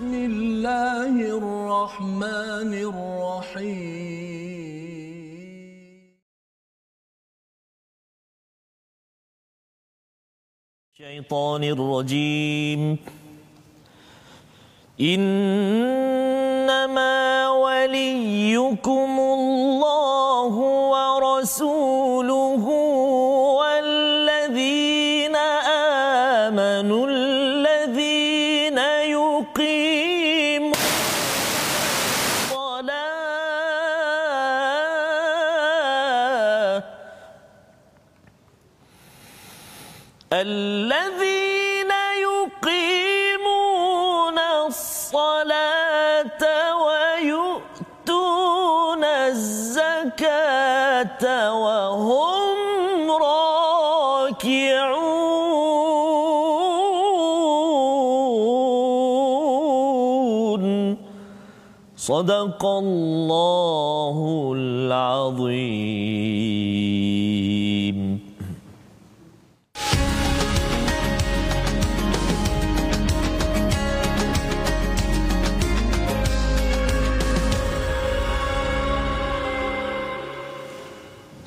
بسم الله الرحمن الرحيم. الشيطان الرجيم. إنما وليكم الله ورسوله صدق الله العظيم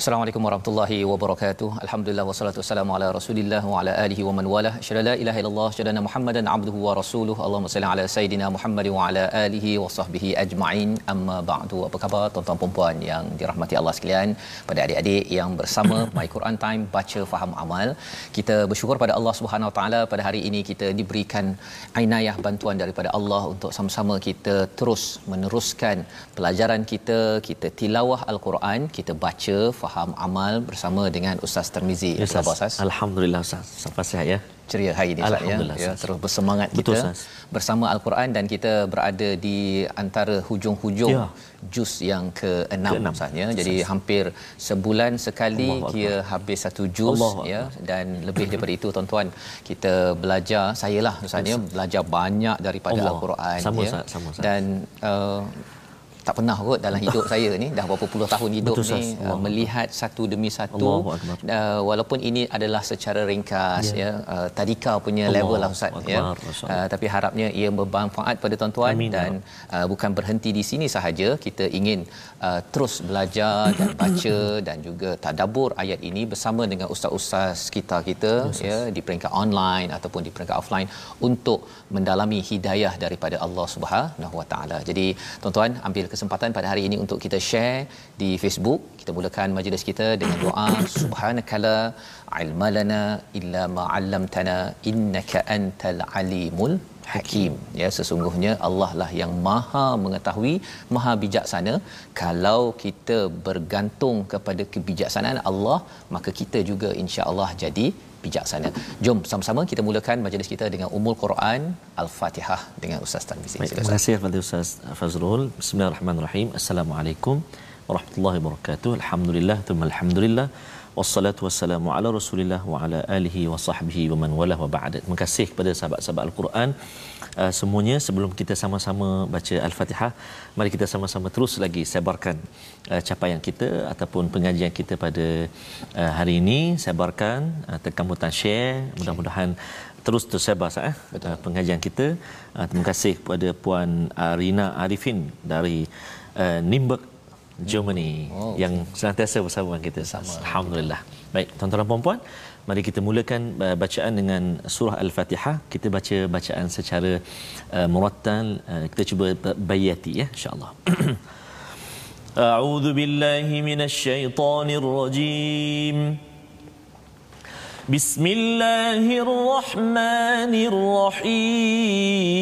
Assalamualaikum warahmatullahi wabarakatuh. Alhamdulillah wassalatu wassalamu ala Rasulillah wa ala alihi wa man wala. Asyhadu la ilaha illallah, anna Muhammadan abduhu wa rasuluh. Allahumma salli ala sayidina Muhammad wa ala alihi wa sahbihi ajma'in. Amma ba'du. Apa khabar tuan-tuan dan puan yang dirahmati Allah sekalian? Pada adik-adik yang bersama My Quran Time baca faham amal. Kita bersyukur pada Allah Subhanahu wa taala pada hari ini kita diberikan inayah bantuan daripada Allah untuk sama-sama kita terus meneruskan pelajaran kita, kita tilawah al-Quran, kita baca faham amal bersama dengan Ustaz Termizi. Ya, Apa Ustaz? Alhamdulillah Ustaz. Sampai sihat ya. ceria hari ini Ustaz ya. Ya Ustaz. terus bersemangat Betul, kita Ustaz. bersama al-Quran dan kita berada di antara hujung-hujung Ya. juz yang ke-6 Keenam. Ustaz ya. Jadi hampir sebulan sekali Allahu Akbar. kira habis satu juz Allahu ya dan lebih daripada itu tuan-tuan kita belajar sayalah Ustaz ya belajar banyak daripada Allah. al-Quran Sama, ya. Ustaz. Sama, Ustaz. Dan uh, tak pernah kot dalam hidup saya ni. Dah berapa puluh tahun hidup Betul, ni uh, melihat satu demi satu uh, walaupun ini adalah secara ringkas Ya. ya uh, tadika punya Allah level lah ustaz ya. Allah. uh, tapi harapnya ia bermanfaat pada tuan-tuan Amin, ya dan uh, bukan berhenti di sini sahaja. Kita ingin uh, terus belajar dan baca dan juga tadabbur ayat ini bersama dengan ustaz-ustaz kita kita ya di peringkat online ataupun di peringkat offline untuk mendalami hidayah daripada Allah Subhanahu Wa Taala. Jadi tuan-tuan ambil kesempatan pada hari ini untuk kita share di Facebook. Kita mulakan majlis kita dengan doa subhanakala ilmalana illa ma 'allamtana innaka antal alimul hakim ya sesungguhnya Allah lah yang maha mengetahui maha bijaksana kalau kita bergantung kepada kebijaksanaan Allah maka kita juga insya-Allah jadi bijaksana jom sama-sama kita mulakan majlis kita dengan umul Quran al-Fatihah dengan Ustaz Tanwizi Baik, terima kasih kepada Ustaz Fazrul. Bismillahirrahmanirrahim. Assalamualaikum warahmatullahi wabarakatuh. Alhamdulillah, thumma alhamdulillah. Wassalatu wassalamu ala Rasulillah wa ala alihi wa sahbihi wa man walah wa ba'd. Terima kasih kepada sahabat-sahabat Al-Quran uh, semuanya sebelum kita sama-sama baca Al-Fatihah, mari kita sama-sama terus lagi sebarkan uh, capaian kita ataupun pengajian kita pada uh, hari ini, sebarkan uh, tekan butang share, mudah-mudahan terus tersebar sah, eh? Uh, pengajian kita. Uh, terima kasih kepada puan Arina Arifin dari uh, Nimberg Germany Oh, yang senantiasa bersama dengan kita. Sama. Alhamdulillah. Baik, tuan-tuan dan puan-puan, mari kita mulakan uh, bacaan dengan surah Al-Fatihah. Kita baca bacaan secara uh, murattal. Uh, kita cuba ba- bayati ya, insya-Allah. أعوذ بالله من الشيطان الرجيم بسم الله الرحمن الرحيم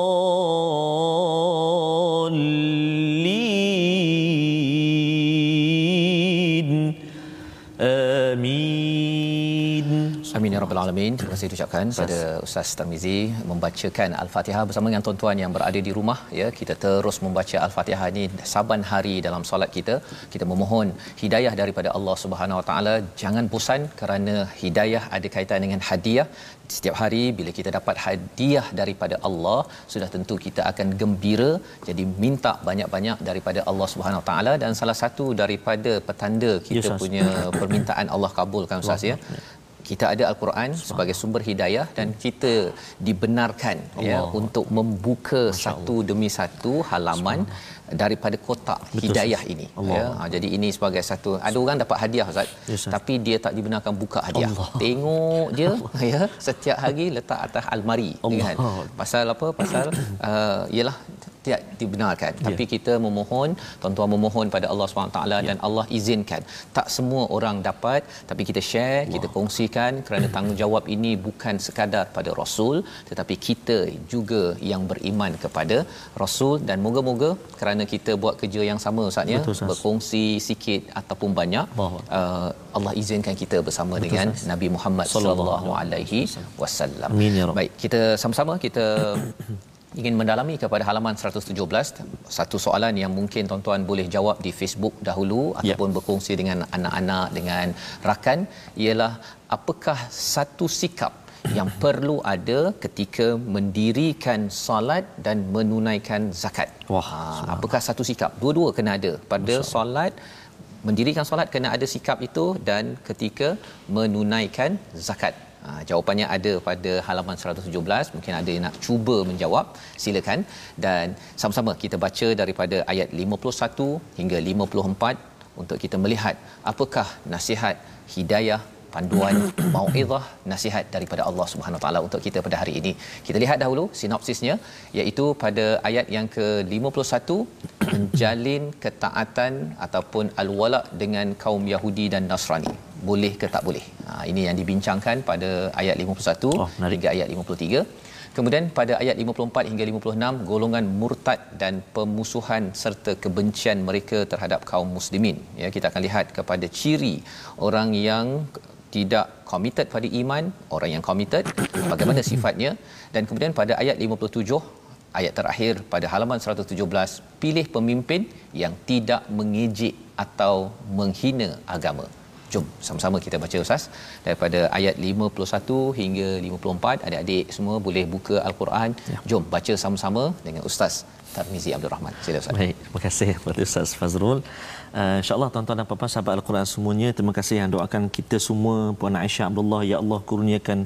Rabbal alamin. Terima kasih diucapkan pada Ustaz Tarmizi membacakan Al-Fatihah bersama dengan tuan-tuan yang berada di rumah ya. Kita terus membaca Al-Fatihah ini saban hari dalam solat kita. Kita memohon hidayah daripada Allah Subhanahu Wa Taala. Jangan bosan kerana hidayah ada kaitan dengan hadiah. Setiap hari bila kita dapat hadiah daripada Allah, sudah tentu kita akan gembira. Jadi minta banyak-banyak daripada Allah Subhanahu Wa Taala dan salah satu daripada petanda kita Ya, Ustaz. punya permintaan Allah kabulkan Ustaz ya kita ada al-Quran sebagai sumber hidayah dan kita dibenarkan ya Allah. untuk membuka satu demi satu halaman daripada kotak Betul, hidayah Ustaz. ini Allah. ya ha, jadi ini sebagai satu ada orang dapat hadiah ustaz Ya, Ustaz. tapi dia tak dibenarkan buka hadiah Allah. tengok je ya setiap hari letak atas almari Allah. kan pasal apa pasal uh, ialah tidak dibenarkan Ya. tapi kita memohon tuan-tuan memohon pada Allah SWT Ya. dan Allah izinkan tak semua orang dapat tapi kita share kita kongsikan kerana tanggungjawab ini bukan sekadar pada rasul tetapi kita juga yang beriman kepada rasul dan moga-moga kerana kita buat kerja yang sama ustaz ya Betul, berkongsi sikit ataupun banyak Allah. uh, Allah izinkan kita bersama Betul, dengan Ustaz. Nabi Muhammad Sallallahu alaihi wasallam. Ya. Baik, kita sama-sama kita ingin mendalami kepada halaman 117 satu soalan yang mungkin tuan-tuan boleh jawab di Facebook dahulu Ya. ataupun berkongsi dengan anak-anak dengan rakan ialah apakah satu sikap yang perlu ada ketika mendirikan solat dan menunaikan zakat. Wah, Ha, apakah satu sikap? Dua-dua kena ada. Pada solat mendirikan solat kena ada sikap itu dan ketika menunaikan zakat. Ha, jawapannya ada pada halaman 117. Mungkin ada yang nak cuba menjawab. Silakan. Dan sama-sama kita baca daripada ayat 51 hingga 54 untuk kita melihat apakah nasihat hidayah panduan mauizah nasihat daripada Allah Subhanahu Wa Taala untuk kita pada hari ini. Kita lihat dahulu sinopsisnya iaitu pada ayat yang ke-51 menjalin ketaatan ataupun al-wala dengan kaum Yahudi dan Nasrani. Boleh ke tak boleh? Ha, ini yang dibincangkan pada ayat 51 Oh, menarik. hingga ayat 53. Kemudian pada ayat 54 hingga 56 golongan murtad dan pemusuhan serta kebencian mereka terhadap kaum muslimin. Ya kita akan lihat kepada ciri orang yang tidak committed pada iman, orang yang committed bagaimana sifatnya dan kemudian pada ayat 57 ayat terakhir pada halaman 117 pilih pemimpin yang tidak mengejek atau menghina agama. Jom sama-sama kita baca Ustaz daripada ayat 51 hingga 54 adik-adik semua boleh buka al-Quran. Ya. Jom baca sama-sama dengan Ustaz Tarmizi Abdul Rahman. Sila Ustaz. Baik, terima kasih kepada Ustaz Fazrul. Uh, InsyaAllah tuan-tuan dan puan-puan sahabat Al-Quran semuanya, terima kasih yang doakan kita semua, Puan Aisyah Abdullah, Ya Allah kurniakan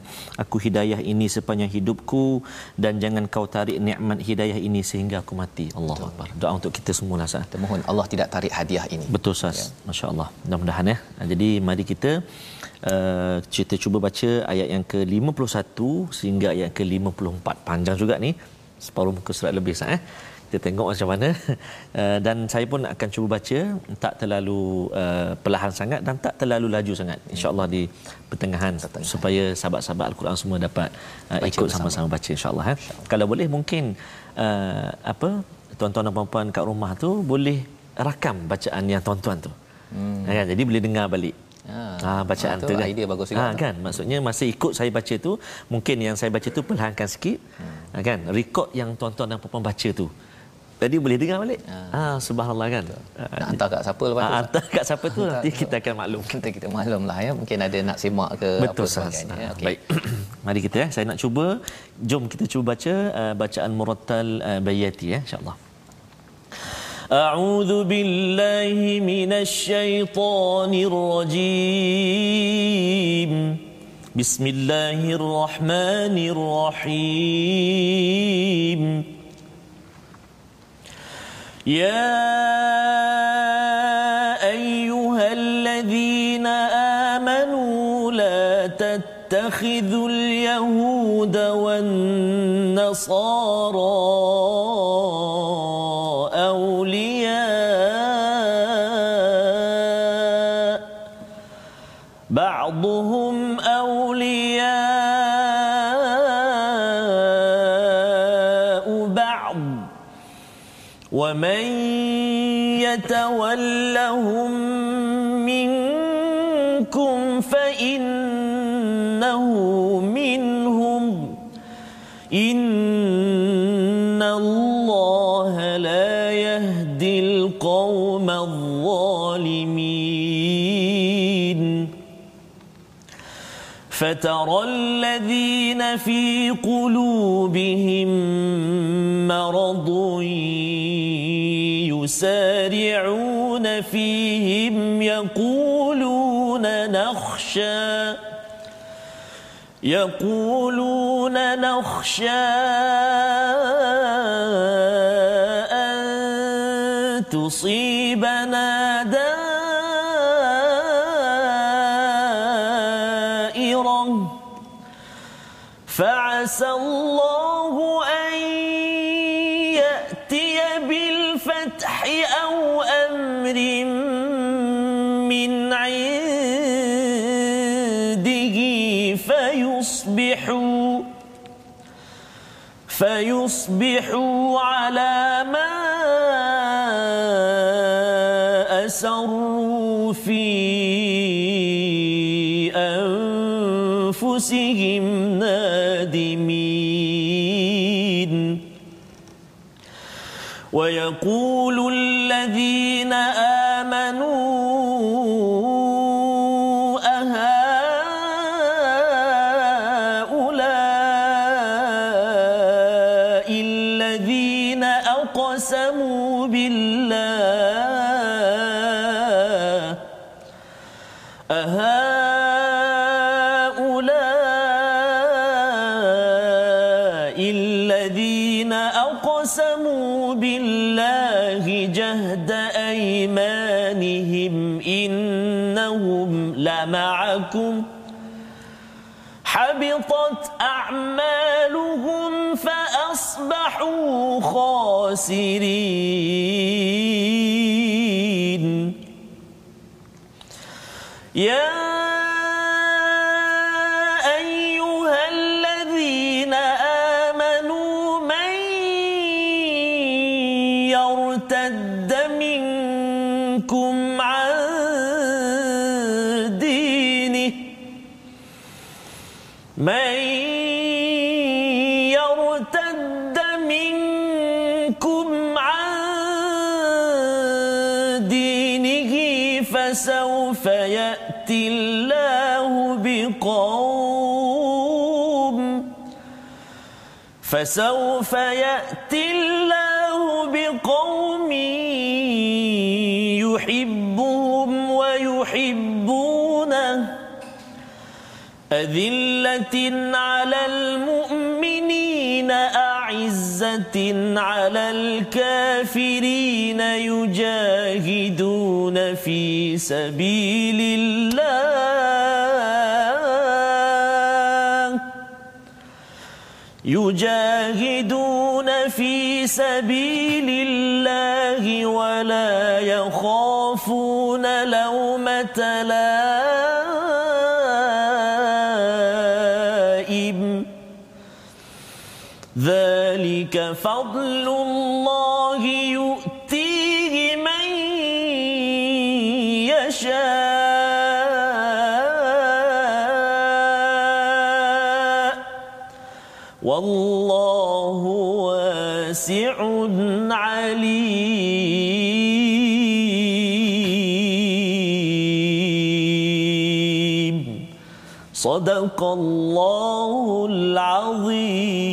aku hidayah ini sepanjang hidupku dan jangan kau tarik nikmat hidayah ini sehingga aku mati. Allah Akbar. Doa untuk kita semua lah. Kita mohon Allah tidak tarik hadiah ini. Betul Ustaz. Ya. Masya-Allah. Mudah-mudahan ya. Jadi mari kita uh, kita cuba baca ayat yang ke-51 sehingga ayat ke-54. Panjang juga ni. Separuh muka surat lebih Ustaz eh. Kita tengok macam mana. Uh, dan saya pun akan cuba baca tak terlalu uh, perlahan sangat dan tak terlalu laju sangat. Insya-Allah di pertengahan, pertengahan supaya sahabat-sahabat Al-Quran semua dapat uh, Baca ikut sama-sama baca insya-Allah eh. Kalau boleh mungkin uh, apa tuan-tuan dan puan-puan kat rumah tu boleh rakam bacaan yang tuan-tuan tu. Hmm. Jadi boleh dengar balik. Ah, Ha, bacaan tu tu kan. idea bagus juga. Ha, kan maksudnya masa ikut saya baca tu mungkin yang saya baca tu perlahankan sikit. Hmm. Ha, kan rekod yang tuan-tuan dan puan-puan baca tu. Jadi boleh dengar balik. Ha, subhanallah kan. Nak hantar kat siapa lepas Ha, tu? Ustaz? hantar kat siapa tu nanti kita akan maklum. Kita kita maklum lah ya. Mungkin ada nak semak ke Betul apa sebagainya. ya. Ha, Okey. Baik. Mari kita ya. Saya nak cuba. Jom kita cuba baca uh, bacaan Murattal uh, Bayati ya insya-Allah. أعوذ بالله من الشيطان الرجيم. بسم الله الرحمن الرحيم. يا أيها الذين آمنوا لا تتخذوا اليهود والنصارى ومن يتولهم منكم فإنه منهم إن الله لا يهدي القوم الظالمين فترى الذين في قلوبهم مرض يسارعون فيهم يقولون نخشى يقولون نخشى أن تصيبنا فيصبحوا على ما أسروا في أنفسهم نادمين. ويقول الذين آمنوا خاسرين يا بقوم فسوف يأتي الله بقوم يحبهم ويحبونه. أذلة على المؤمنين أعزة على الكافرين يجاهدون في سبيل الله. يجاهدون في سبيل الله ولا يخافون لومة لائم. ذلك فضل واسع عليم صدق الله العظيم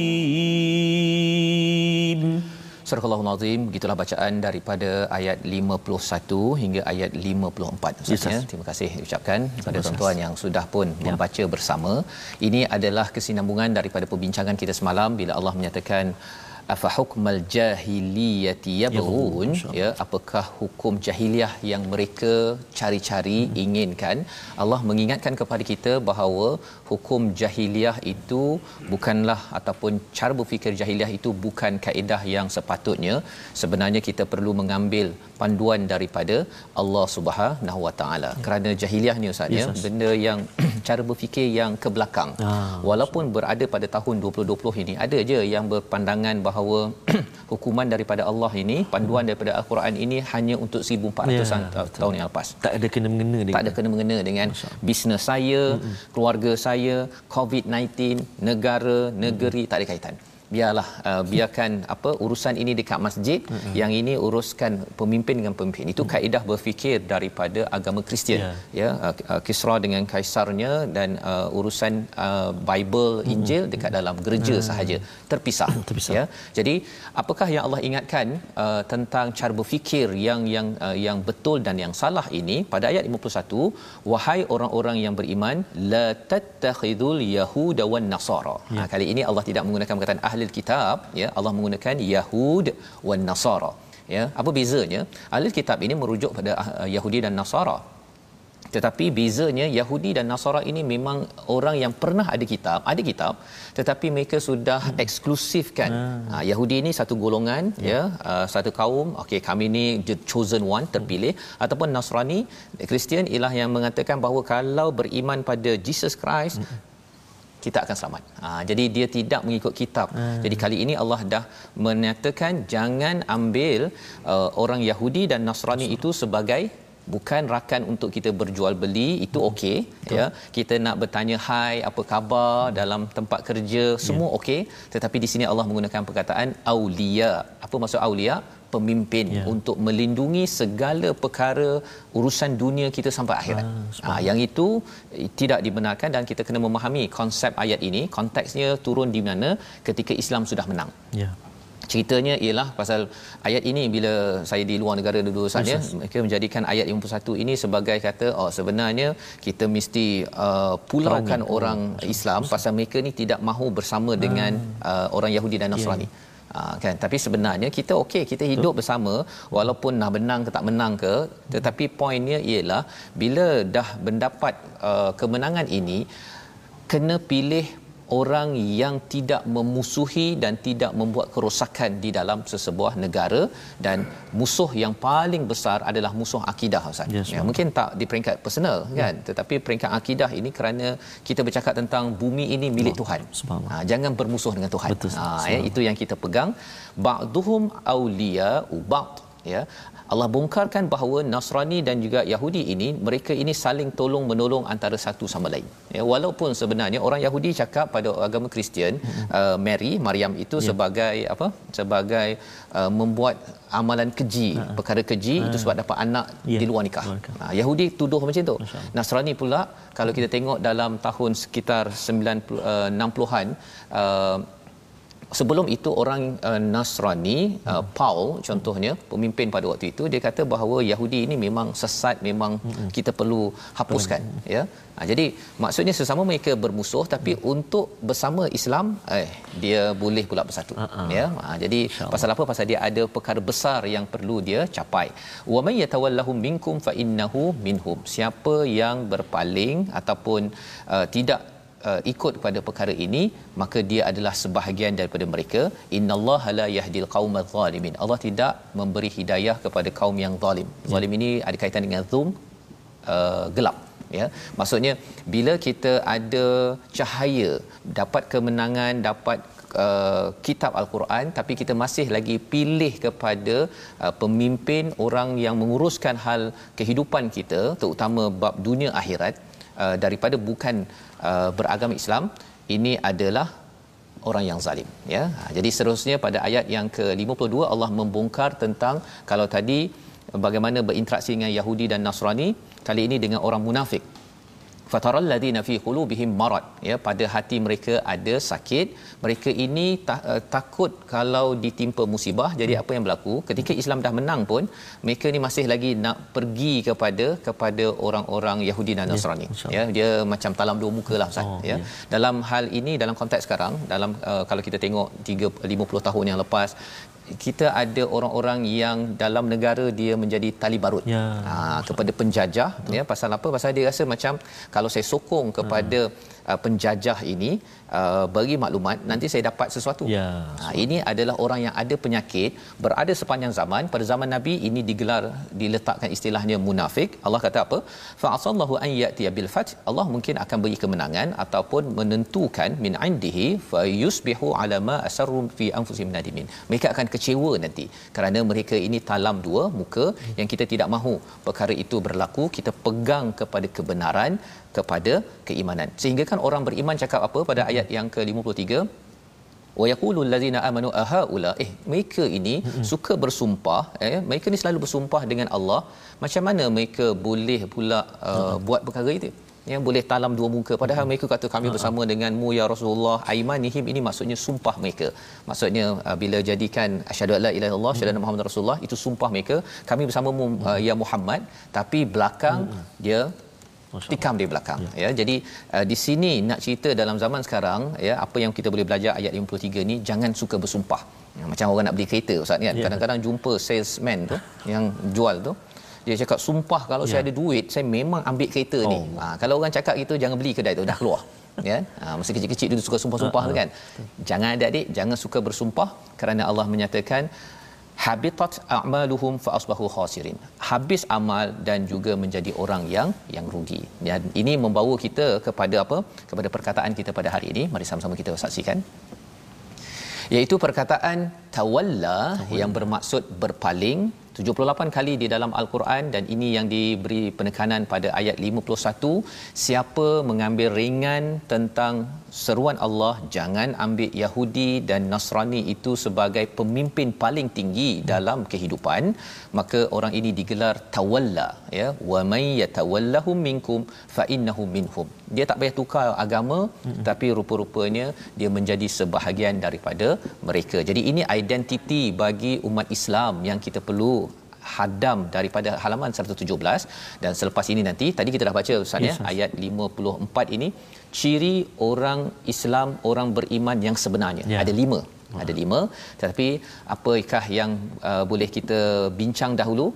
Surah Al-Azim begitulah bacaan daripada ayat 51 hingga ayat 54 Yes, Ustaz ya. Terima kasih ucapkan kepada tuan-tuan yang sudah pun ya. membaca bersama. Ini adalah kesinambungan daripada perbincangan kita semalam bila Allah menyatakan afa hukmal jahiliyati yabghun? ya apakah hukum jahiliah yang mereka cari-cari inginkan? Allah mengingatkan kepada kita bahawa hukum jahiliah itu bukanlah ataupun cara berfikir jahiliah itu bukan kaedah yang sepatutnya. Sebenarnya kita perlu mengambil panduan daripada Allah Subhanahu Wa Taala. Ya. kerana jahiliah ni ustaz ya benda yang cara berfikir yang ke belakang. Ah, walaupun berada pada tahun 2020 ini ada je yang berpandangan bahawa hukuman daripada Allah ini panduan daripada al-Quran ini hanya untuk 1400 ya, tahun yang lepas. Tak ada kena mengena dengan tak ada kena mengena dengan bisnes saya mm-hmm. keluarga saya COVID-19 negara negeri mm-hmm. tak ada kaitan biarlah uh, biarkan apa urusan ini dekat masjid mm-hmm. yang ini uruskan pemimpin dengan pemimpin itu mm-hmm. kaedah berfikir daripada agama Kristian yeah. ya uh, uh, Kisra dengan kaisarnya dan uh, urusan uh, Bible mm-hmm. Injil dekat dalam gereja mm-hmm. sahaja terpisah terpisah ya jadi apakah yang Allah ingatkan uh, tentang cara berfikir yang yang uh, yang betul dan yang salah ini pada ayat 51 wahai orang-orang yang beriman la tattakhidul yahuda wan nasara ya. ha, kali ini Allah tidak menggunakan perkataan ahli ahli kitab ya Allah menggunakan yahud wan nasara ya apa bezanya ahli kitab ini merujuk pada uh, yahudi dan nasara tetapi bezanya Yahudi dan Nasara ini memang orang yang pernah ada kitab, ada kitab tetapi mereka sudah hmm. eksklusifkan. Hmm. Ha, Yahudi ini satu golongan yeah. ya, uh, satu kaum, okey kami ni the chosen one terpilih hmm. ataupun Nasrani, Kristian ialah yang mengatakan bahawa kalau beriman pada Jesus Christ hmm kita akan selamat. Ha, jadi dia tidak mengikut kitab. Hmm. Jadi kali ini Allah dah menyatakan jangan ambil uh, orang Yahudi dan Nasrani itu sebagai bukan rakan untuk kita berjual beli itu hmm. okey ya kita nak bertanya hai apa khabar hmm. dalam tempat kerja semua yeah. okey tetapi di sini Allah menggunakan perkataan aulia apa maksud aulia pemimpin yeah. untuk melindungi segala perkara urusan dunia kita sampai akhirat. Ah, ha, yang itu eh, tidak dibenarkan dan kita kena memahami konsep ayat ini, konteksnya turun di mana ketika Islam sudah menang. Yeah. Ceritanya ialah pasal ayat ini bila saya di luar negara dulu saja mereka menjadikan ayat 51 ini sebagai kata oh sebenarnya kita mesti uh, pulaukan orang Islam pasal mereka ni tidak mahu bersama dengan ah. uh, orang Yahudi dan Nasrani. Yeah. Ha, kan tapi sebenarnya kita okey kita hidup bersama walaupun nak menang ke tak menang ke tetapi poinnya ialah bila dah mendapat uh, kemenangan ini kena pilih orang yang tidak memusuhi dan tidak membuat kerosakan di dalam sesebuah negara dan musuh yang paling besar adalah musuh akidah Ustaz. Yes, ya, mungkin tak di peringkat personal ya. kan tetapi peringkat akidah ini kerana kita bercakap tentang bumi ini milik Tuhan. Ha, jangan bermusuh dengan Tuhan. Betul, ha, ya, itu yang kita pegang. Ba'duhum auliya ubad ya Allah bongkarkan bahawa Nasrani dan juga Yahudi ini mereka ini saling tolong menolong antara satu sama lain. Ya walaupun sebenarnya orang Yahudi cakap pada agama Kristian hmm. uh, Mary Maryam itu yeah. sebagai apa? sebagai uh, membuat amalan keji, uh perkara keji uh itu sebab dapat anak yeah. di luar nikah. Ha, Yahudi tuduh macam tu. Nasrani pula kalau kita tengok dalam tahun sekitar 90 uh, 60-an uh, sebelum itu orang uh, Nasrani uh, Paul contohnya pemimpin pada waktu itu dia kata bahawa Yahudi ini memang sesat memang hmm. kita perlu hapuskan hmm. ya ha, jadi maksudnya sesama mereka bermusuh tapi hmm. untuk bersama Islam eh dia boleh pula bersatu uh-huh. ya ha, jadi pasal apa pasal dia ada perkara besar yang perlu dia capai wa may yatawallahum minkum fa innahu minhum siapa yang berpaling ataupun uh, tidak uh, ikut kepada perkara ini maka dia adalah sebahagian daripada mereka. Innallaha la yahdil qaumadh zalimin. Allah tidak memberi hidayah kepada kaum yang zalim. Zalim ini ada kaitan dengan zum uh, gelap ya. Maksudnya bila kita ada cahaya dapat kemenangan dapat uh, kitab al-Quran tapi kita masih lagi pilih kepada uh, pemimpin orang yang menguruskan hal kehidupan kita terutama bab dunia akhirat uh, daripada bukan uh, beragama Islam ini adalah orang yang zalim ya. Ha, jadi seterusnya pada ayat yang ke-52 Allah membongkar tentang kalau tadi bagaimana berinteraksi dengan Yahudi dan Nasrani kali ini dengan orang munafik fataral ladina fi qulubihim marad ya pada hati mereka ada sakit. Mereka ini ta- uh, takut kalau ditimpa musibah. Jadi apa yang berlaku? Ketika Islam dah menang pun mereka ni masih lagi nak pergi kepada kepada orang-orang Yahudi dan Nasrani. insya-Allah. ya dia macam talam dua muka lah Ustaz. Oh, ya. ya. dalam hal ini dalam konteks sekarang dalam uh, kalau kita tengok 3 50 tahun yang lepas kita ada orang-orang yang dalam negara dia menjadi tali barut Ya. ha, kepada penjajah Betul. ya pasal apa pasal dia rasa macam kalau saya sokong kepada. Uh, penjajah ini uh, bagi maklumat nanti saya dapat sesuatu. Ya. ha, ini adalah orang yang ada penyakit berada sepanjang zaman pada zaman nabi ini digelar diletakkan istilahnya munafik. Allah kata apa? Fa asallahu an yati bil fath. Allah mungkin akan beri kemenangan ataupun menentukan min indihi fa yusbihu ala ma asarru fi anfusihim nadimin. Mereka akan kecewa nanti kerana mereka ini talam dua muka yang kita tidak mahu perkara itu berlaku. Kita pegang kepada kebenaran kepada keimanan. Sehingga kan orang beriman cakap apa pada ayat yang ke-53? Wa yaqulu allazina amanu ahaula. Eh mereka ini mm-hmm. suka bersumpah eh mereka ni selalu bersumpah dengan Allah. Macam mana mereka boleh pula uh, mm-hmm. buat perkara itu? Yang boleh talam dua muka. Padahal mm-hmm. mereka kata kami bersama denganmu ya Rasulullah. Aimanihim ini maksudnya sumpah mereka. Maksudnya uh, bila jadikan asyhadu alla ilaha illallah asyhadu anna muhammadar rasulullah itu sumpah mereka. Kami bersamamu uh, ya Muhammad. Tapi belakang dia tikam di belakang ya, ya. jadi uh, di sini nak cerita dalam zaman sekarang ya apa yang kita boleh belajar ayat 53 ni jangan suka bersumpah. Ya, macam orang nak beli kereta ustaz kan? Ya. kadang-kadang jumpa salesman tu yang jual tu dia cakap sumpah kalau saya ada duit saya memang ambil kereta ni. Oh. ha, kalau orang cakap gitu jangan beli kedai tu dah keluar ya. Ha, masa kecil-kecil dulu suka sumpah-sumpah tu kan. jangan adik-adik jangan suka bersumpah kerana Allah menyatakan habitat a'maluhum fa asbahu khasirin. Habis amal dan juga menjadi orang yang yang rugi. Dan ini membawa kita kepada apa? Kepada perkataan kita pada hari ini. Mari sama-sama kita saksikan. Iaitu perkataan tawalla yang bermaksud berpaling 78 kali di dalam al-Quran. Dan ini yang diberi penekanan pada ayat 51 siapa mengambil ringan tentang seruan Allah jangan ambil Yahudi dan Nasrani itu sebagai pemimpin paling tinggi dalam kehidupan. Maka orang ini digelar tawalla ya. Wa may yatawallahum minkum fa innahu minhum. Dia tak payah tukar agama mm-hmm. tapi rupa-rupanya dia menjadi sebahagian daripada mereka. Jadi ini identiti bagi umat Islam yang kita perlu hadam daripada halaman 117 dan selepas ini nanti tadi kita dah baca ustaz ya Yes, ayat 54 ini ciri orang Islam orang beriman yang sebenarnya. Ya. ada lima. Ada lima. Tetapi apakah yang uh, boleh kita bincang dahulu?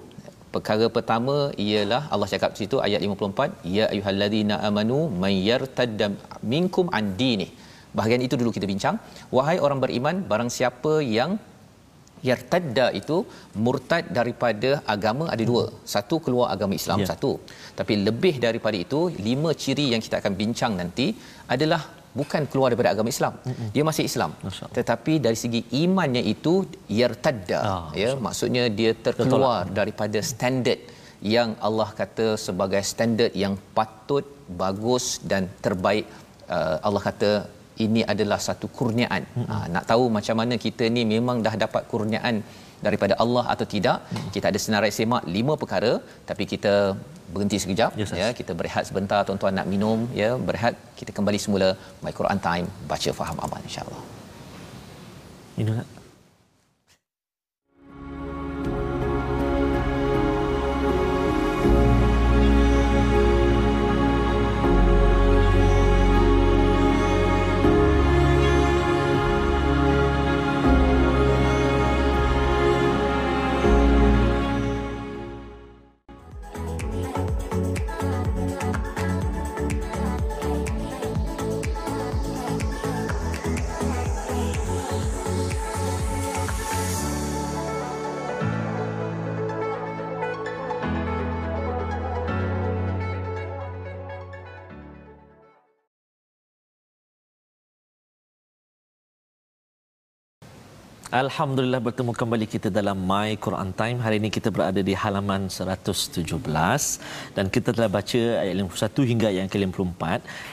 Perkara pertama ialah Allah cakap di situ ayat 54 ya ayyuhallazina amanu may yartadda minkum an dini. Bahagian itu dulu kita bincang. Wahai orang beriman barang siapa yang yartadda itu murtad daripada agama ada dua. Satu keluar agama Islam Ya. satu. Tapi lebih daripada itu lima ciri yang kita akan bincang nanti adalah bukan keluar daripada agama Islam. Dia masih Islam. Tetapi dari segi imannya itu yartadda. Ah, ya maksudnya dia terkeluar daripada standard yang Allah kata sebagai standard yang patut bagus dan terbaik uh, Allah kata ini adalah satu kurniaan. Ha, nak tahu macam mana kita ni memang dah dapat kurniaan daripada Allah atau tidak kita ada senarai semak lima perkara tapi kita berhenti sekejap Yes, ya. Kita berehat sebentar tuan-tuan nak minum ya. Berehat kita kembali semula my Quran time baca faham amal insyaallah. Ini tak? Alhamdulillah bertemu kembali kita dalam My Quran Time. Hari ini kita berada di halaman 117 dan kita telah baca ayat 51 hingga ayat ke-54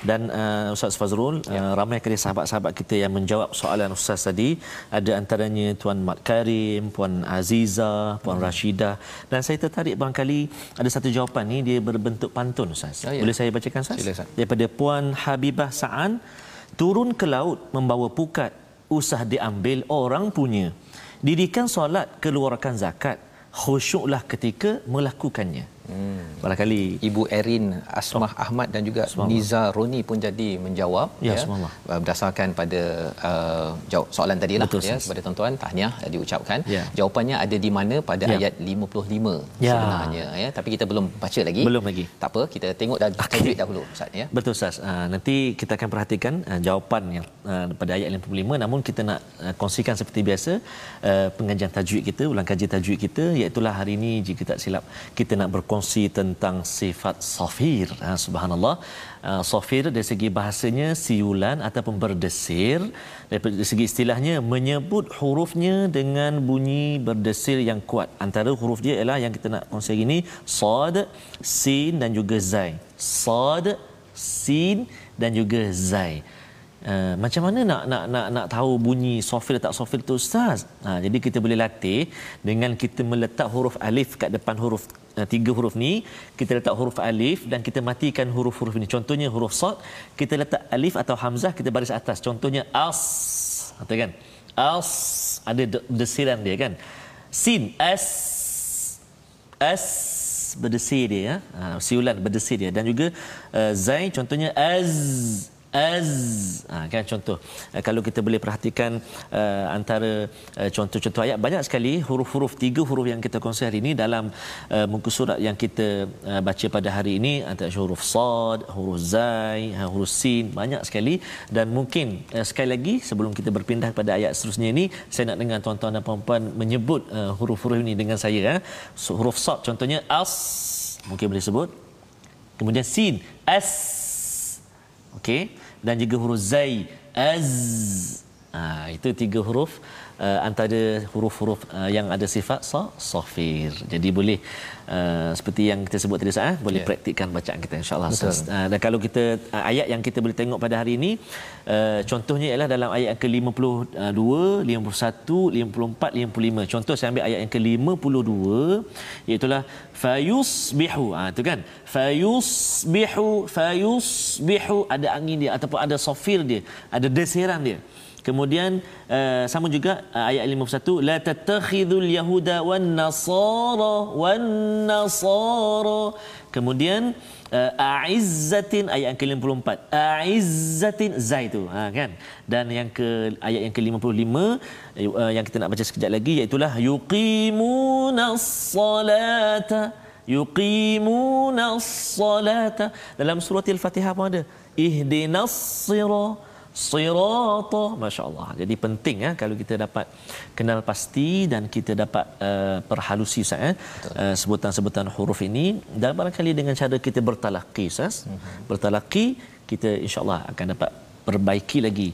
dan uh, Ustaz Fazrul ya. uh, ramai kali sahabat-sahabat kita yang menjawab soalan Ustaz tadi. Ada antaranya Tuan Mat Karim, Puan Aziza, Puan hmm. Rashidah dan saya tertarik barangkali ada satu jawapan ni dia berbentuk pantun Ustaz. Ya, ya. Boleh saya bacakan Ustaz? Silakan. Daripada Puan Habibah Sa'an turun ke laut membawa pukat usah diambil orang punya. Dirikan solat keluarkan zakat. Khusyuklah ketika melakukannya Hmm. Barangkali Ibu Erin Asmah oh. Ahmad dan juga Niza Roni pun jadi menjawab ya, ya. Berdasarkan pada uh, jawab soalan tadi lah ya kepada tuan-tuan. Tahniah diucapkan. Ya. jawapannya ada di mana? Pada ya. ayat 55 ya. sebenarnya ya. Tapi kita belum baca lagi. Belum lagi. Tak apa kita tengok dah okay. tajwid dahulu ustaz ya. Betul ustaz uh, nanti kita akan perhatikan uh, jawapan yang uh, pada ayat 55 namun kita nak uh, kongsikan seperti biasa uh, pengajian tajwid kita ulang kaji tajwid kita iaitu hari ini jika tak silap kita nak ber berkongsi tentang sifat safir ha, subhanallah. Uh, safir dari segi bahasanya siulan ataupun berdesir. Dari segi istilahnya menyebut hurufnya dengan bunyi berdesir yang kuat. Antara huruf dia ialah yang kita nak kongsi ini sad sin dan juga zai. Sad sin dan juga zai Uh, macam mana nak nak nak nak tahu bunyi sofil tak sofil tu ustaz? Ha, jadi kita boleh latih dengan kita meletak huruf alif kat depan huruf uh, tiga huruf ni, kita letak huruf alif dan kita matikan huruf-huruf ini. Contohnya huruf sad, kita letak alif atau hamzah kita baris atas. Contohnya as. Kata kan? As ada desiran dia kan? Sin as as berdesir dia ya. Ha, siulan berdesir dia dan juga uh, zai contohnya az az. Ha, kan contoh. Uh, kalau kita boleh perhatikan uh, antara uh, contoh-contoh ayat banyak sekali huruf-huruf tiga huruf yang kita kongsi hari ini dalam uh, muka surat yang kita uh, baca pada hari ini. Antara huruf sad huruf zai huruf sin banyak sekali. Dan mungkin uh, sekali lagi sebelum kita berpindah pada ayat seterusnya ini saya nak dengar tuan-tuan dan puan-puan menyebut uh, huruf-huruf ini dengan saya eh. so, huruf sad contohnya as mungkin boleh sebut. Kemudian sin as okey? Dan juga huruf zai az ha, itu tiga huruf uh, antara huruf-huruf uh, yang ada sifat sa safir. Jadi boleh uh, seperti yang kita sebut tadi sah boleh yeah. praktikkan bacaan kita insyaallah uh, dan kalau kita uh, ayat yang kita boleh tengok pada hari ini uh, contohnya ialah dalam ayat yang ke-52 51 54 55 contoh saya ambil ayat yang ke-52 iaitu fayusbihu ah ha, tu kan? Fayusbihu fayusbihu ada angin dia ataupun ada safir dia ada desiran dia Kemudian uh, sama juga uh, ayat 51 la tattakhidul yahuda wan nasara wan nasara. Kemudian uh, a'izzatin ayat yang ke-54. A'izzatin zai tu ha kan. Dan yang ke ayat yang ke-55 uh, yang kita nak baca sekejap lagi iaitu salata yuqimunas salata dalam surah al-Fatihah pun ada ihdinas sirata sirata masya-Allah. Jadi penting ya kalau kita dapat kenal pasti dan kita dapat uh, perhalusi saya eh, uh, sebutan-sebutan huruf ini dan barangkali dengan cara kita bertalaqi sas mm-hmm. bertalaqi kita insya-Allah akan dapat perbaiki lagi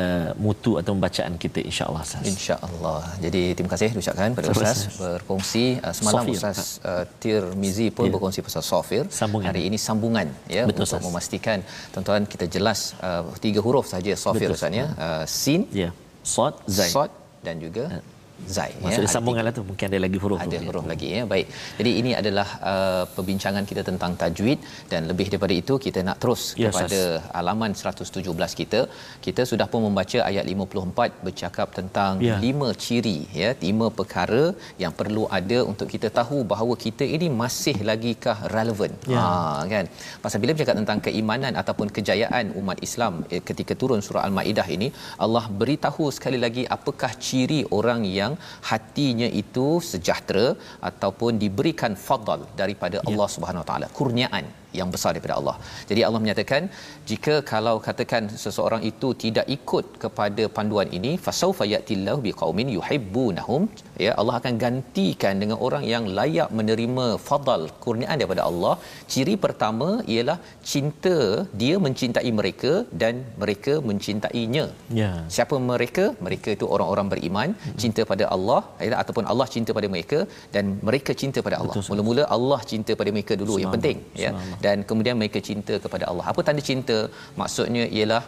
uh, mutu atau bacaan kita insyaallah Ustaz. Insyaallah. Jadi terima kasih ucapkan pada Ustaz berkongsi uh, semalam Sofir. Ustaz uh, Tirmizi pun ya. berkongsi pasal Sofir. Sambungan. Hari ini sambungan ya Betul, untuk Ustaz. memastikan tuan-tuan kita jelas uh, tiga huruf saja Sofir Ustaz ya. Uh, sin, ya. Sad, Zai. Sad dan juga uh zai maksudnya ya, sambunganlah tu mungkin ada lagi huruf ada huruf lagi ya. Baik. Jadi ini adalah uh, perbincangan kita tentang tajwid dan lebih daripada itu kita nak terus yes, kepada yes. halaman 117 kita. Kita sudah pun membaca ayat 54 bercakap tentang yeah. lima ciri ya lima perkara yang perlu ada untuk kita tahu bahawa kita ini masih lagikah relevan yeah. ha kan? Pasal bila bercakap tentang keimanan ataupun kejayaan umat Islam eh, ketika turun surah al-maidah ini Allah beritahu sekali lagi apakah ciri orang yang hatinya itu sejahtera ataupun diberikan fadal daripada ya. Allah Subhanahu Wa Taala kurniaan yang besar daripada Allah. Jadi Allah menyatakan jika kalau katakan seseorang itu tidak ikut kepada panduan ini fasaufa yatillahu biqaumin yuhibbunahum ya Allah akan gantikan dengan orang yang layak menerima fadal kurniaan daripada Allah. Ciri pertama ialah cinta dia mencintai mereka dan mereka mencintainya. Ya. Siapa mereka? Mereka itu orang-orang beriman, cinta pada Allah ya, ataupun Allah cinta pada mereka dan mereka cinta pada Allah. Betul, Mula-mula Allah cinta pada mereka dulu yang penting ya. Dan kemudian mereka cinta kepada Allah. Apa tanda cinta? Maksudnya ialah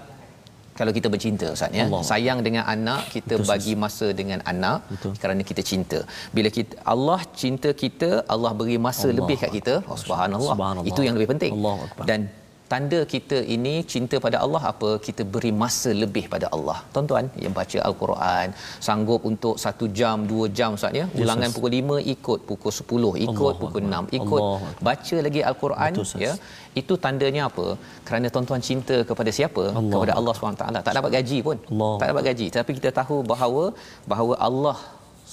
kalau kita bercinta Ustaz ya Allah. sayang dengan anak kita Betul, bagi masa dengan anak Betul. kerana kita cinta bila kita Allah cinta kita Allah beri masa Allah lebih kat kita oh, subhanallah. Subhanallah. itu yang lebih penting Akbar. dan tanda kita ini cinta pada Allah apa? Kita beri masa lebih pada Allah. Tuan-tuan yang baca al-Quran sanggup untuk satu jam dua jam Ustaz ya? Ulangan pukul 5 ikut pukul 10 ikut Allahu pukul Akbar. 6 ikut Allahu Akbar. baca lagi al-Quran Betul, ya? Itu tandanya apa? Kerana tuan-tuan cinta kepada siapa? Allah. kepada Allah SWT tak dapat gaji pun. Allah. tak dapat gaji. Tapi kita tahu bahawa bahawa Allah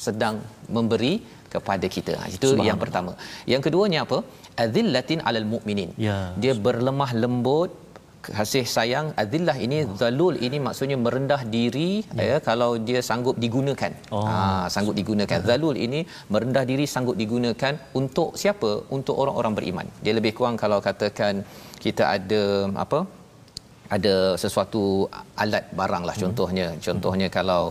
sedang memberi kepada kita. Ha, itu yang pertama. Yang keduanya apa azillatin alal mu'minin. Ya. dia berlemah lembut kasih sayang. Azillah ini zalul ini maksudnya merendah diri ya. kalau dia sanggup digunakan. Oh. ha sanggup digunakan. Zalul ini merendah diri sanggup digunakan untuk siapa? Untuk orang-orang beriman. Dia lebih kurang kalau katakan kita ada apa ada sesuatu alat barang lah contohnya. Contohnya kalau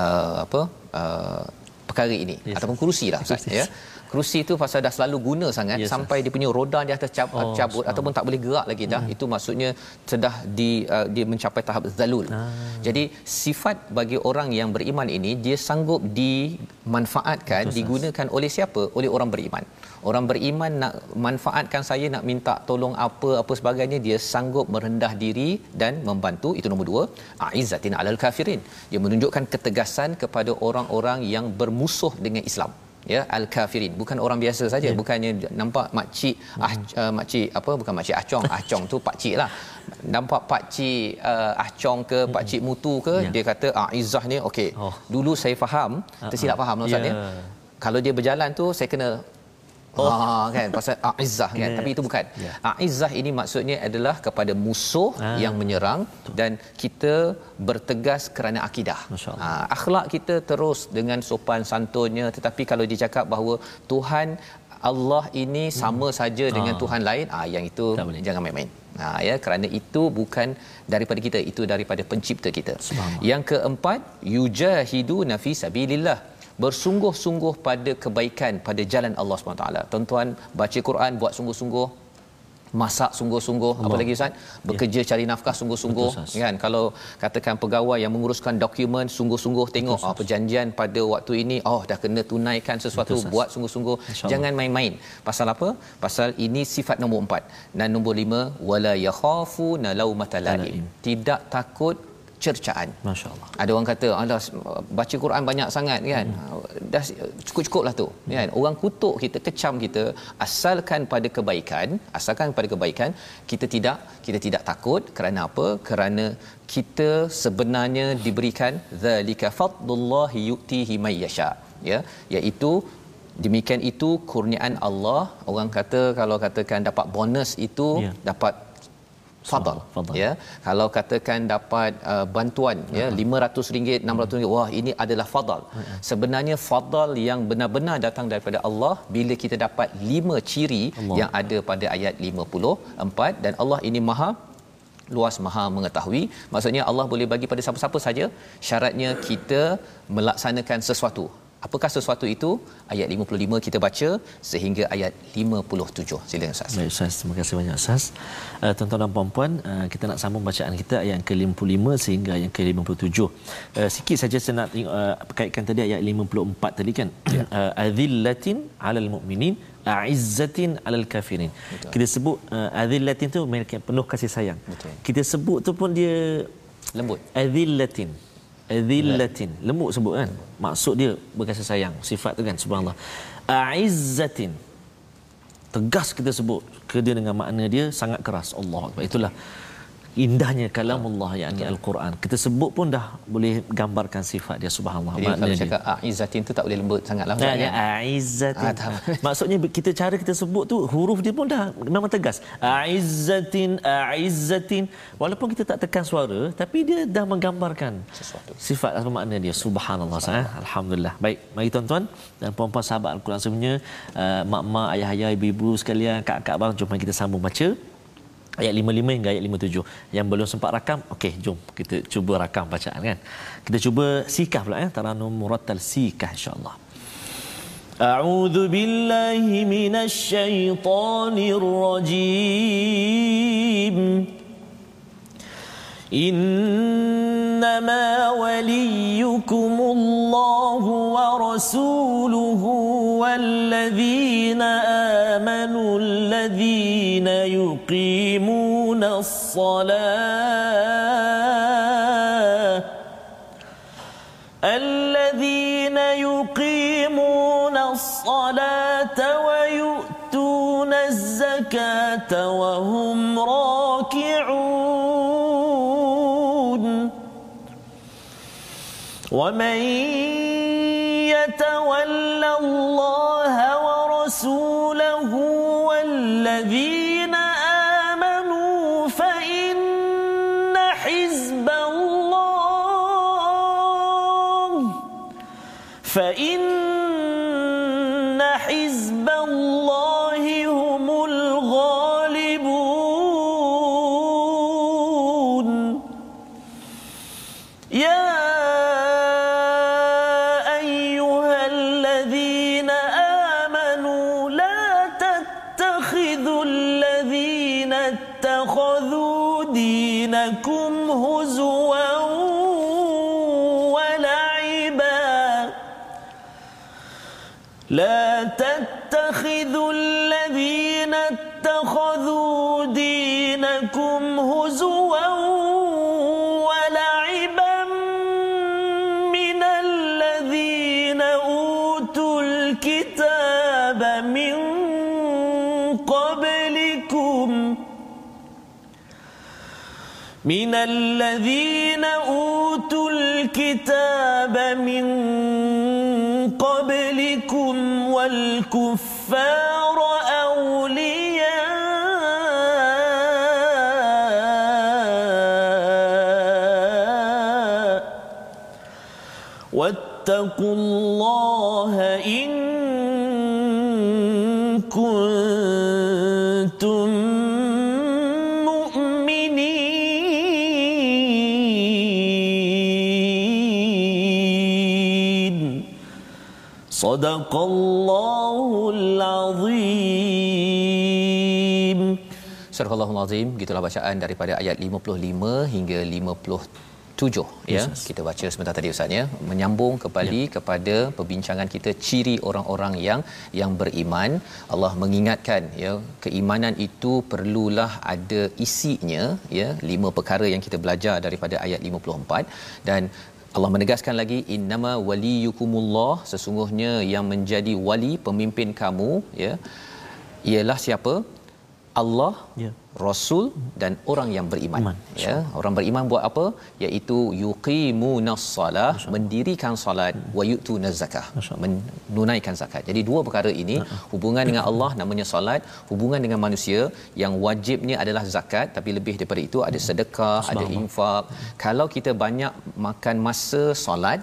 uh, apa uh, perkara ini Yes. ataupun kerusi lah Ustaz ya kerusi tu pasal dah selalu guna sangat Yes, sampai dia punya roda di atas cab- Oh, cabut subhanallah. ataupun tak boleh gerak lagi dah. Itu maksudnya sudah di uh, dia mencapai tahap zalul. Ah. jadi sifat bagi orang yang beriman ini dia sanggup dimanfaatkan Betul, Ustaz. digunakan oleh siapa? Oleh orang beriman. Orang beriman nak manfaatkan saya nak minta tolong apa apa sebagainya dia sanggup merendah diri dan membantu. Itu nombor dua. Aizatin alal kafirin. Dia menunjukkan ketegasan kepada orang-orang yang bermusuh dengan Islam ya al kafirin bukan orang biasa saja yeah. bukannya nampak makcik ah uh, makcik apa bukan makcik acong acong tu pak cik lah nampak pak cik uh, acong ke pak cik mutu ke Ya. dia kata aizah ni okey Oh. dulu saya faham tersilap faham ustaz Ya. ya kalau dia berjalan tu saya kena Oh. Ha kan pasal aizzah kan Kena- tapi itu bukan. Ya. Aizzah ini maksudnya adalah kepada musuh Ah. yang menyerang dan kita bertegas kerana akidah. Ha akhlak kita terus dengan sopan santunnya tetapi kalau dicakap bahawa Tuhan Allah ini sama saja dengan Ah. Tuhan lain ah yang itu jangan main-main. Ha ya kerana itu bukan daripada kita itu daripada pencipta kita. Yang keempat yujahiduna fi sabilillah bersungguh-sungguh pada kebaikan pada jalan Allah SWT. Tuan-tuan baca Quran buat sungguh-sungguh. Masak sungguh-sungguh. Apa lagi Ustaz? Bekerja cari nafkah sungguh-sungguh. Betul, kan? Kalau katakan pegawai yang menguruskan dokumen sungguh-sungguh tengok ah, perjanjian pada waktu ini oh dah kena tunaikan sesuatu Betul, buat sungguh-sungguh. Jangan main-main. Pasal apa? Pasal ini sifat nombor empat. Dan nombor lima wala yakhafu laumata laim Laim. tidak takut cercaan. Masya-Allah. ada orang kata alah baca Quran banyak sangat kan? Hmm. dah cukup-cukup lah tu kan? Orang kutuk kita kecam kita asalkan pada kebaikan asalkan pada kebaikan kita tidak kita tidak takut. Kerana apa? Kerana kita sebenarnya diberikan zalika fadlullahi yu'tihi may yasha. Ya iaitu demikian itu kurniaan Allah. Orang kata kalau katakan dapat bonus itu Ya. dapat fadal. Fadal. ya. Kalau katakan dapat uh, bantuan ya RM500 RM600 wah ini adalah fadal. Sebenarnya fadal yang benar-benar datang daripada Allah bila kita dapat lima ciri Allah. yang ada pada ayat 54 dan Allah ini maha luas maha mengetahui. Maksudnya Allah boleh bagi pada siapa-siapa saja. Syaratnya kita melaksanakan sesuatu apakah sesuatu itu ayat 55 kita baca sehingga ayat 57 silakan ustaz Baik Ustaz, terima kasih banyak Ustaz. Uh, tuan-tuan dan puan-puan, uh, kita nak sambung bacaan kita ayat yang ke-55 sehingga ayat yang ke-57. Uh, sikit saja saya nak tengok, uh, kaitkan tadi ayat 54 tadi kan. Ya. Uh, Azillatin 'alal mu'minin, a'izzatin 'alal kafirin. Betul. Kita sebut uh, azillatin tu penuh kasih sayang. Betul. Kita sebut tu pun dia lembut azillatin azillatin lembut sebut kan? Maksud dia berkasih sayang. Sifat tu kan? Subhanallah. A'izzatin. Tegas kita sebut ke dia dengan makna dia sangat keras. Allah itulah indahnya kalam Allah yakni al-Quran. Kita sebut pun dah boleh gambarkan sifat dia subhanallah. Jadi kalau cakap aizatin tu tak boleh lembut sangatlah Nah, ya, Aizzatin. Ah. Maksudnya kita cara kita sebut tu huruf dia pun dah memang tegas. Aizzatin, Aizzatin. Walaupun kita tak tekan suara tapi dia dah menggambarkan Sesuatu. Sifat atau makna dia. Subhanallah. Subhanallah. Eh? Alhamdulillah. Baik, mari tuan-tuan dan puan-puan sahabat Al-Quran semuanya, uh, mak-mak, ayah-ayah, ibu-ibu sekalian, kak-kak bang, jom kita sambung baca ayat 55 hingga ayat 57 yang belum sempat rakam okey jom kita cuba rakam bacaan kan kita cuba sikah pula ya taranum murattal sikah insyaallah أعوذ بالله من الشيطان الرجيم إنما وليكم الله ورسوله والذين آمنوا الذين يقيمون الصلاة الذين يقيمون الصلاة ويؤتون الزكاة وهم راكعون ومن يتول الله ورسوله والذين آمنوا فإن حزب الله فإن صدق الله العظيم Surah Allahul Azim gitulah bacaan daripada ayat 55 hingga 57 ya kita baca sebentar tadi ustaz ya menyambung kembali ya. kepada perbincangan kita ciri orang-orang yang yang beriman Allah mengingatkan ya keimanan itu perlulah ada isinya ya lima perkara yang kita belajar daripada ayat 54 dan Allah menegaskan lagi innama waliyukumullah sesungguhnya yang menjadi wali pemimpin kamu ya ialah siapa Allah Ya. Rasul dan orang yang beriman. Iman. ya orang beriman buat apa? Iaitu yuqimunas salah mendirikan solat wa yu'tunaz zakah menunaikan zakat. Jadi dua perkara ini hubungan dengan Allah namanya solat hubungan dengan manusia yang wajibnya adalah zakat tapi lebih daripada itu ada sedekah ada infak. Kalau kita banyak makan masa solat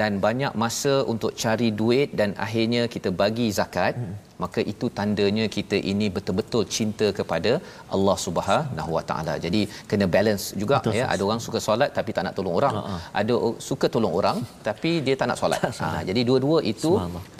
dan banyak masa untuk cari duit dan akhirnya kita bagi zakat maka itu tandanya kita ini betul-betul cinta kepada Allah Subhanahu Wa Taala. Jadi kena balance juga Betul, ya. Ada orang suka solat tapi tak nak tolong orang. Ha-ha. Ada suka tolong orang tapi dia tak nak solat. ha, jadi dua-dua itu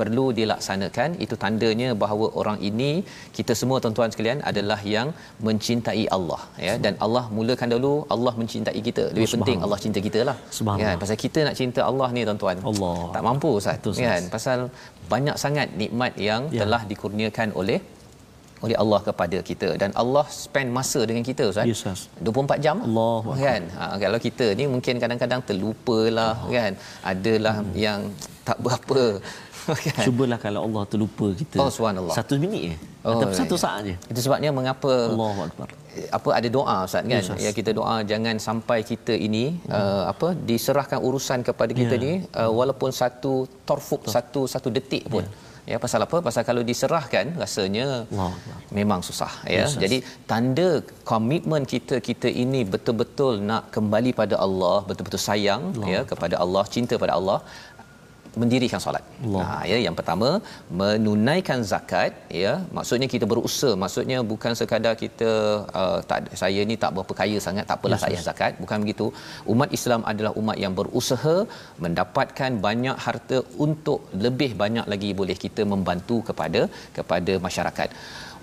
perlu dilaksanakan. Itu tandanya bahawa orang ini kita semua tuan-tuan sekalian adalah yang mencintai Allah ya dan Allah mulakan dulu Allah mencintai kita. Lebih penting Allah cinta kita lah. Kan? Pasal kita nak cinta Allah ni tuan-tuan. Allah. Tak mampu Ustaz. Betul, Ustaz. Kan? Pasal banyak sangat nikmat yang Ya. telah dikurniakan oleh oleh Allah kepada kita dan Allah spend masa dengan kita Ustaz. Ustaz. 24 jam. lah. Akbar. kan. Ha, kalau kita ni mungkin kadang-kadang terlupalah kan. Adalah Hmm. yang tak berapa Kan? Cubalah kalau Allah terlupa kita. Oh, subhanallah. Satu minit je. Oh, Ataupun ya, satu ya. saat je. Itu sebabnya mengapa Allahu akbar. apa ada doa ustaz kan Ustaz. ya kita doa jangan sampai kita ini uh, apa diserahkan urusan kepada kita Ya. ni uh, walaupun satu torfuk satu satu detik pun ya pasal apa pasal kalau diserahkan rasanya akbar. memang susah ya Ya, Ustaz. jadi tanda komitmen kita kita ini betul-betul nak kembali pada Allah betul-betul sayang ya kepada Allah cinta pada Allah mendirikan solat. Allah. Ha ya yang pertama menunaikan zakat ya maksudnya kita berusaha maksudnya bukan sekadar kita uh, tak saya ni tak berapa kaya sangat tak apalah tak payah zakat bukan begitu. Umat Islam adalah umat yang berusaha mendapatkan banyak harta untuk lebih banyak lagi boleh kita membantu kepada kepada masyarakat.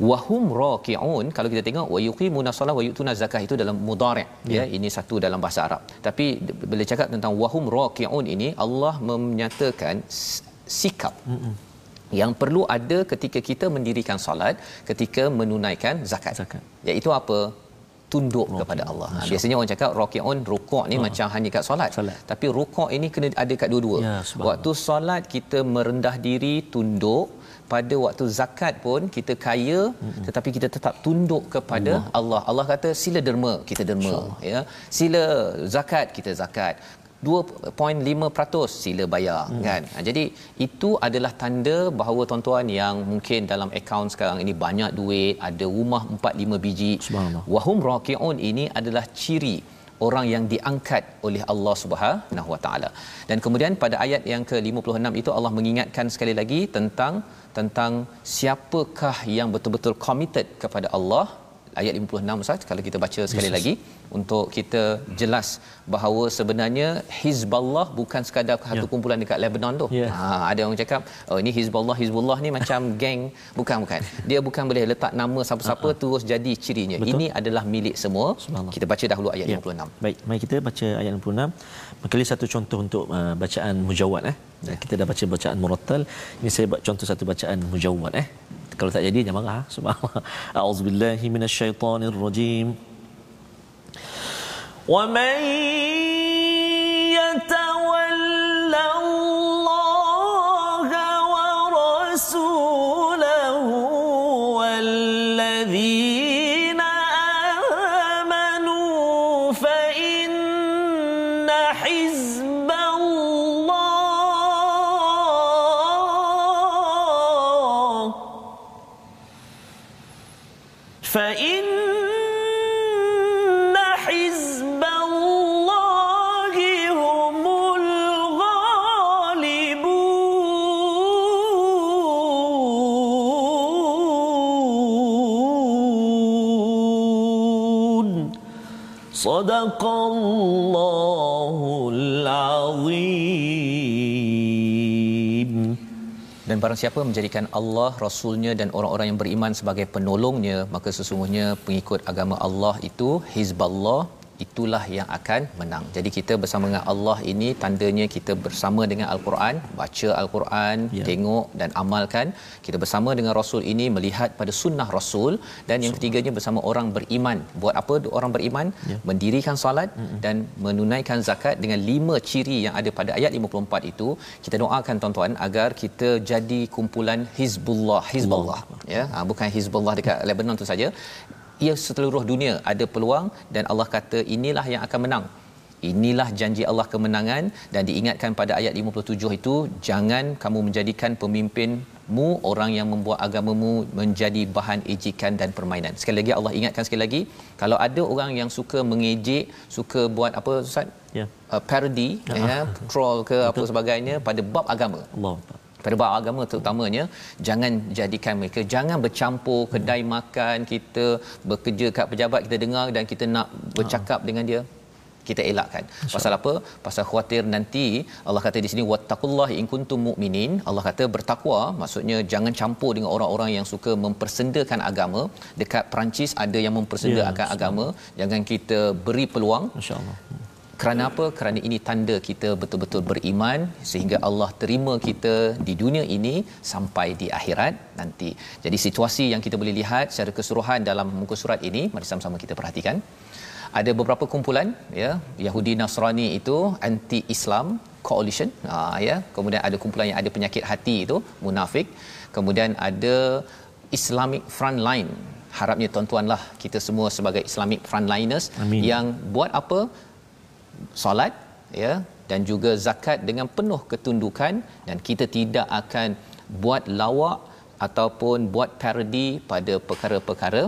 Wahum raki'un kalau kita tengok wa yuqimuna solah wa yu'tuna zakah itu dalam mudhari' ya ini satu dalam bahasa Arab. Tapi bila cakap tentang wahum raki'un ini Allah menyatakan sikap yang perlu ada ketika kita mendirikan solat, ketika menunaikan zakat. Zakat. Iaitu apa? Tunduk kepada Allah. Ha, biasanya orang cakap raki'un rukuk ni macam hanya kat solat. Solat. Tapi rukuk ini kena ada kat dua-dua. Ya. Waktu solat kita merendah diri, tunduk. Pada waktu zakat pun kita kaya mm-hmm. tetapi kita tetap tunduk kepada Allah. Allah. Allah kata sila derma, kita derma ya. Sila zakat, kita zakat. 2.5% sila bayar hmm. kan. Ha, jadi itu adalah tanda bahawa tuan-tuan yang mungkin dalam akaun sekarang ini banyak duit, ada rumah 4 5 biji. Wahum rakiun ini adalah ciri orang yang diangkat oleh Allah Subhanahu Wa Taala. Dan kemudian pada ayat yang ke-56 itu Allah mengingatkan sekali lagi tentang tentang siapakah yang betul-betul committed kepada Allah. Ayat 56 Ustaz kalau kita baca sekali Yes, lagi untuk kita jelas bahawa sebenarnya Hizballah bukan sekadar satu Ya. kumpulan dekat Lebanon tu. Ya. Ha, ada orang cakap oh ini Hizballah Hizbullah ni macam geng bukan bukan. Dia bukan boleh letak nama siapa-siapa terus jadi cirinya. Betul. Ini adalah milik semua. Kita baca dahulu ayat Ya. 56. Baik, mari kita baca ayat 66. Mengkali satu contoh untuk uh, bacaan mujawad eh. Ya. Kita dah baca bacaan murattal. Ini saya buat contoh satu bacaan mujawad eh. Kalau tak jadi jangan marah. Subhanallah. A'udzubillahi minasyaitonirrajim. Wa man yatawalla Allah wa rasulahu walladhi حزب فإن حزب الله هم الغالبون. صدق الله. Barang siapa menjadikan Allah, Rasulnya dan orang-orang yang beriman sebagai penolongnya, maka sesungguhnya pengikut agama Allah itu Hizballah itulah yang akan menang. Jadi kita bersama dengan Allah ini tandanya kita bersama dengan Al-Quran, baca Al-Quran, Ya. tengok dan amalkan. Kita bersama dengan Rasul ini melihat pada sunnah Rasul dan yang ketiganya bersama orang beriman. Buat apa orang beriman? Ya. Mendirikan solat dan menunaikan zakat dengan lima ciri yang ada pada ayat 54 itu. Kita doakan tuan-tuan agar kita jadi kumpulan Hizbullah, Hizbullah ya. Ha, bukan Hizbullah dekat Lebanon tu saja. Ia seluruh dunia ada peluang dan Allah kata inilah yang akan menang. Inilah janji Allah kemenangan dan diingatkan pada ayat 57 itu jangan kamu menjadikan pemimpinmu orang yang membuat agamamu menjadi bahan ejekan dan permainan. Sekali lagi Allah ingatkan sekali lagi kalau ada orang yang suka mengejek, suka buat apa Ustaz? Ya. Uh, parody ya, troll ke apa sebagainya pada bab agama Allah pada bab agama terutamanya jangan jadikan mereka jangan bercampur kedai makan kita bekerja kat pejabat kita dengar dan kita nak bercakap dengan dia kita elakkan. Pasal apa? Pasal khawatir nanti Allah kata di sini wattaqullahi in kuntum mu'minin. Allah kata bertakwa maksudnya jangan campur dengan orang-orang yang suka mempersendakan agama. Dekat Perancis ada yang mempersendakan Ya, agama. Jangan kita beri peluang masya-Allah. Kerana apa? Kerana ini tanda kita betul-betul beriman sehingga Allah terima kita di dunia ini sampai di akhirat nanti. Jadi situasi yang kita boleh lihat secara keseluruhan dalam muka surat ini, mari sama-sama kita perhatikan. Ada beberapa kumpulan ya, Yahudi Nasrani itu anti Islam coalition uh, ya kemudian ada kumpulan yang ada penyakit hati itu munafik kemudian ada Islamic frontline harapnya tuan-tuanlah kita semua sebagai Islamic frontliners Amin. yang buat apa solat ya dan juga zakat dengan penuh ketundukan dan kita tidak akan buat lawak ataupun buat parody pada perkara-perkara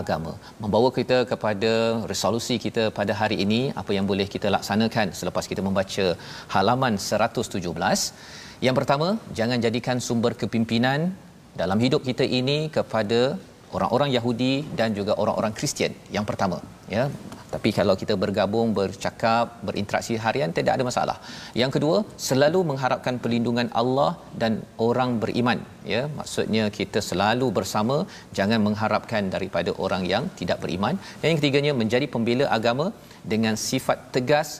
agama. Membawa kita kepada resolusi kita pada hari ini apa yang boleh kita laksanakan selepas kita membaca halaman 117 yang pertama jangan jadikan sumber kepimpinan dalam hidup kita ini kepada orang-orang Yahudi dan juga orang-orang Kristian. Yang pertama ya tapi kalau kita bergabung bercakap berinteraksi harian tidak ada masalah. Yang kedua selalu mengharapkan perlindungan Allah dan orang beriman ya. Maksudnya kita selalu bersama jangan mengharapkan daripada orang yang tidak beriman. Dan yang ketiganya menjadi pembela agama dengan sifat tegas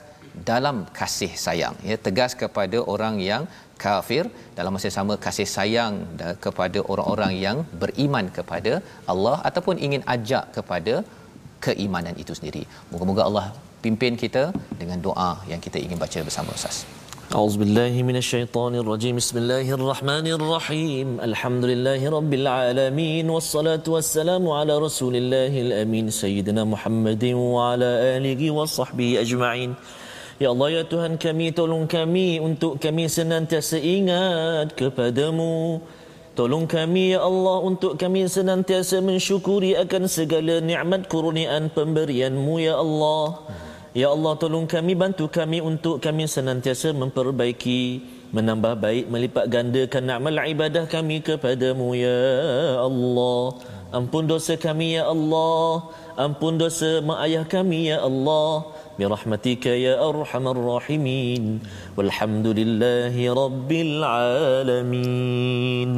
dalam kasih sayang ya. Tegas kepada orang yang kafir dalam masa yang sama kasih sayang da- kepada orang-orang yang beriman kepada Allah ataupun ingin ajak kepada keimanan itu sendiri. Moga-moga Allah pimpin kita dengan doa yang kita ingin baca bersama Ustaz. أعوذ بالله من الشيطان الرجيم بسم الله الرحمن الرحيم الحمد لله رب العالمين والصلاة والسلام على رسول الله الأمين سيدنا محمد وعلى آله وصحبه أجمعين Ya Allah ya Tuhan kami tolong kami untuk kami senantiasa ingat kepadamu Tolong kami ya Allah untuk kami senantiasa mensyukuri akan segala nikmat kurniaan pemberianmu ya Allah. Ya Allah tolong kami bantu kami untuk kami senantiasa memperbaiki menambah baik melipat gandakan amal ibadah kami kepadamu ya Allah. Ampun dosa kami ya Allah. Ampun dosa mak ayah kami ya Allah برحمتك يا أرحم الراحمين والحمد لله رب العالمين.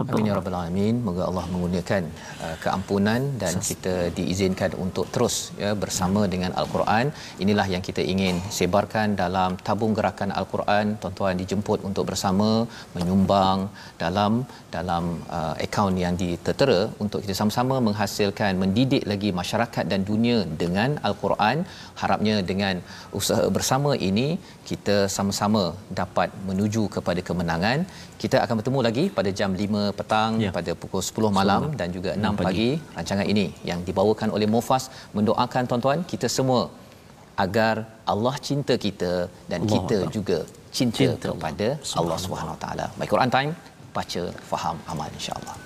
Alamin Amin ya rabbal alamin. Moga Allah mengurniakan uh, keampunan dan kita diizinkan untuk terus ya bersama dengan al-Quran. Inilah yang kita ingin sebarkan dalam tabung gerakan al-Quran. Tuan-tuan dijemput untuk bersama menyumbang dalam dalam uh, akaun yang ditertera untuk kita sama-sama menghasilkan mendidik lagi masyarakat dan dunia dengan al-Quran. Harapnya dengan usaha bersama ini kita sama-sama dapat menuju kepada kemenangan. Kita akan bertemu lagi pada jam 5 petang Ya. pada pukul 10 malam dan juga 6 pagi. pagi rancangan ini yang dibawakan oleh Mufas mendoakan tuan-tuan kita semua agar Allah cinta kita dan Allah kita Allah. juga cinta, Cinta kepada Allah. Allah Subhanahu Wa Taala. My Quran Time baca faham amal insya-Allah.